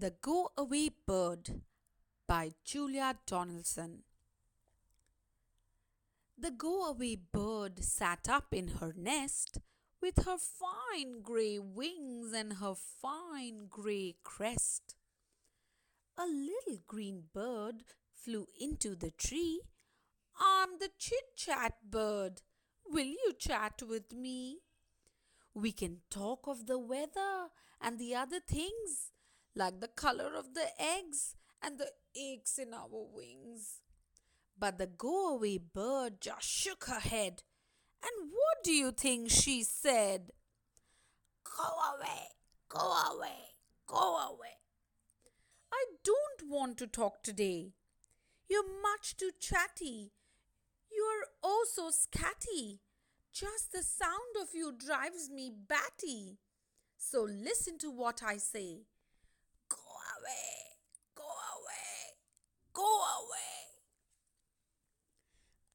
The Go Away Bird by Julia Donaldson. The go away bird sat up in her nest with her fine grey wings and her fine grey crest. A little green bird flew into the tree. I'm the chit chat bird. Will you chat with me? We can talk of the weather and the other things like the color of the eggs and the aches in our wings. But the go away bird just shook her head. And what do you think she said? Go away, go away, go away. I don't want to talk today. You're much too chatty. You're oh so scatty. Just the sound of you drives me batty. So listen to what I say. Go away, go away, go away.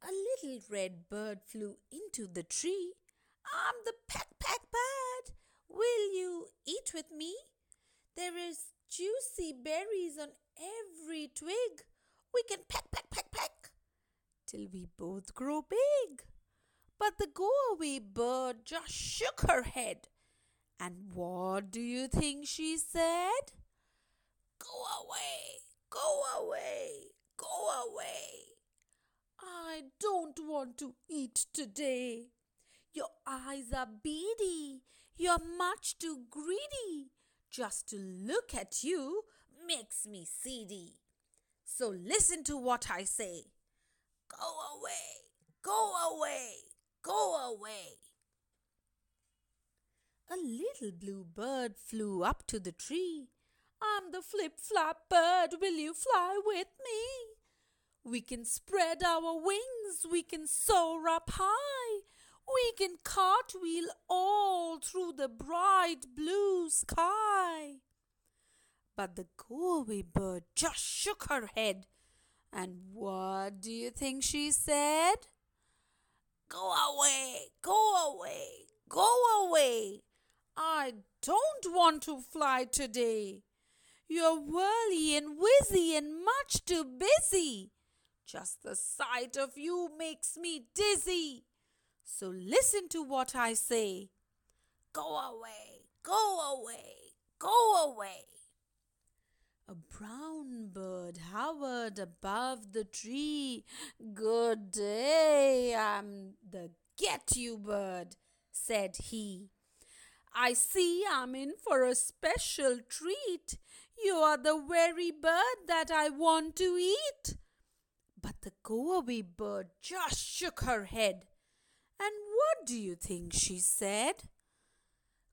A little red bird flew into the tree. I'm the peck peck bird. Will you eat with me? There is juicy berries on every twig. We can peck peck peck peck till we both grow big. But the go away bird just shook her head. And what do you think she said? Go away, go away, go away. I don't want to eat today. Your eyes are beady. You're much too greedy. Just to look at you makes me seedy. So listen to what I say. Go away, go away, go away. A little blue bird flew up to the tree. I'm the flip flap bird, will you fly with me? We can spread our wings, we can soar up high, we can cartwheel all through the bright blue sky. But the go bird just shook her head. And what do you think she said? Go away, go away, go away. I don't want to fly today. You're whirly and whizzy and much too busy. Just the sight of you makes me dizzy. So listen to what I say. Go away, go away, go away. A brown bird hovered above the tree. Good day, I'm the get you bird, said he. I see I'm in for a special treat. You are the very bird that I want to eat. But the go away bird just shook her head. And what do you think she said?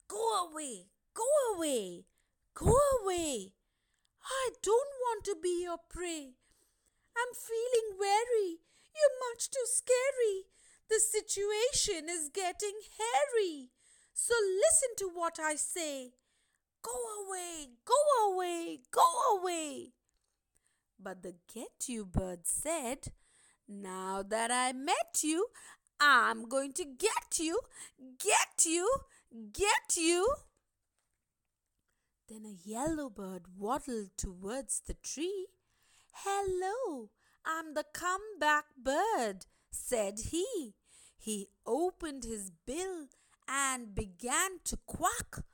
Go away, go away, go away. I don't want to be your prey. I'm feeling weary. You're much too scary. The situation is getting hairy. So listen to what I say. Go away, go away, go away. But the Get You bird said, Now that I met you, I'm going to get you, get you, get you. Then a yellow bird waddled towards the tree. Hello, I'm the comeback bird, said he. He opened his bill and began to quack.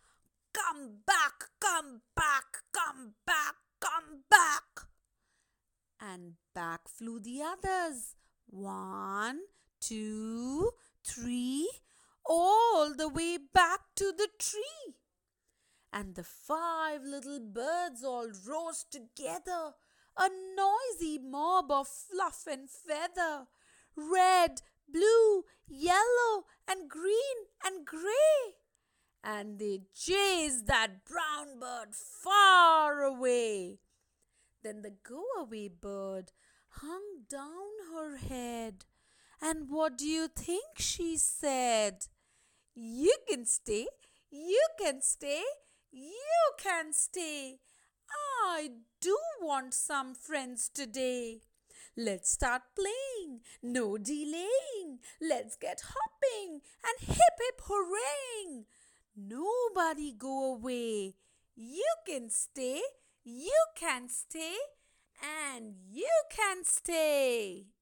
Come back, come back, come back, come back. And back flew the others. One, two, three, all the way back to the tree. And the five little birds all rose together, a noisy mob of fluff and feather, red, blue, yellow, and green and grey. And they chased that brown bird far away. Then the go away bird hung down her head. And what do you think she said? You can stay, you can stay, you can stay. I do want some friends today. Let's start playing, no delaying. Let's get hopping and hip hip hooray! Nobody go away. You can stay, You can stay and you can stay.